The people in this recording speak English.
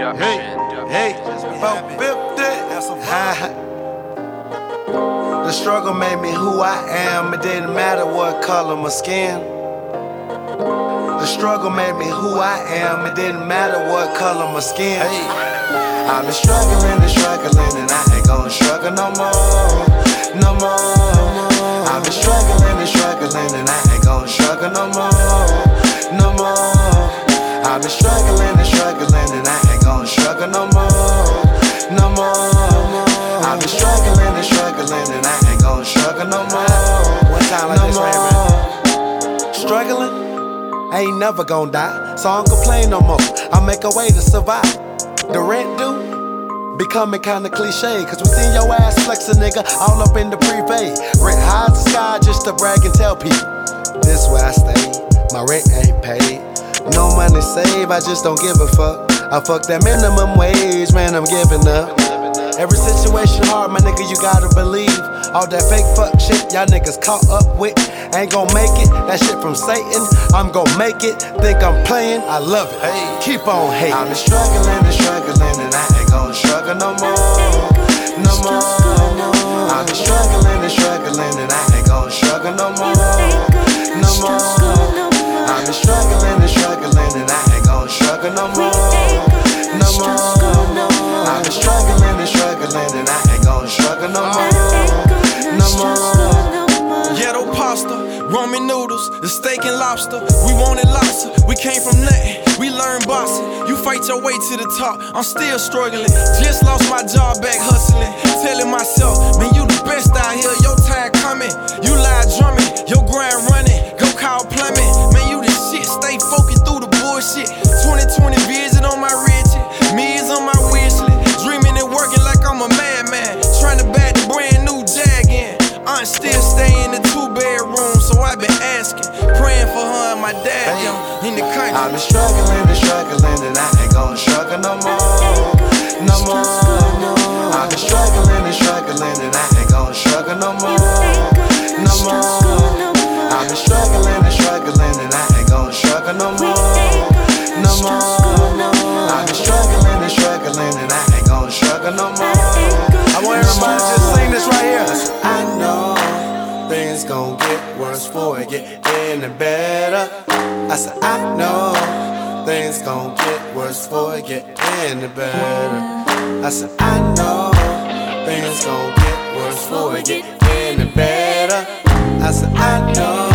Hey, hey, about 50. the struggle made me who I am. It didn't matter what color my skin. The struggle made me who I am. It didn't matter what color my skin. Hey, I've been struggling and struggling, and I ain't gonna struggle no more, no more. I've been struggling and struggling, and I ain't gonna struggle no more, no more. I've been struggling and struggling, and I struggle no more, no more. I've been struggling and struggling, and I ain't gonna struggle no more. One time like no this right more. Struggling, I ain't never gonna die, so I don't complain no more. I make a way to survive. The rent due, becoming kinda cliche, cause we seen your ass flex a nigga all up in the privé. Rent high as the sky just to brag and tell people. This where I stay, my rent ain't paid. No money saved, I just don't give a fuck. I fuck that minimum wage, man, I'm giving up. Every situation hard, my nigga, you gotta believe. All that fake fuck shit y'all niggas caught up with. Ain't gon' make it, that shit from Satan. I'm gon' make it, think I'm playing, I love it. Hey, keep on hating. I've been struggling and struggling, and I steak and lobster. We wanted lobster, we came from nothing. We learned boxing. You fight your way to the top. I'm still struggling. Just lost my job back hustling. Telling myself, man, you the best out here. Your time coming. You lie drumming, your grind running. Go call plumbing. Man, you the shit. Stay focused through the bullshit. 2020 vision on my riches. Me is on my wish list. Dreaming and working like I'm a madman. Trying to back the brand new Jag in. Aunt still asking, praying for her and my dad in the country. I've been struggling and struggling, gon' get worse before it get any better. I said I know things gon' get worse before it get any better. I said I know things gon' get worse before it get any better. I said I know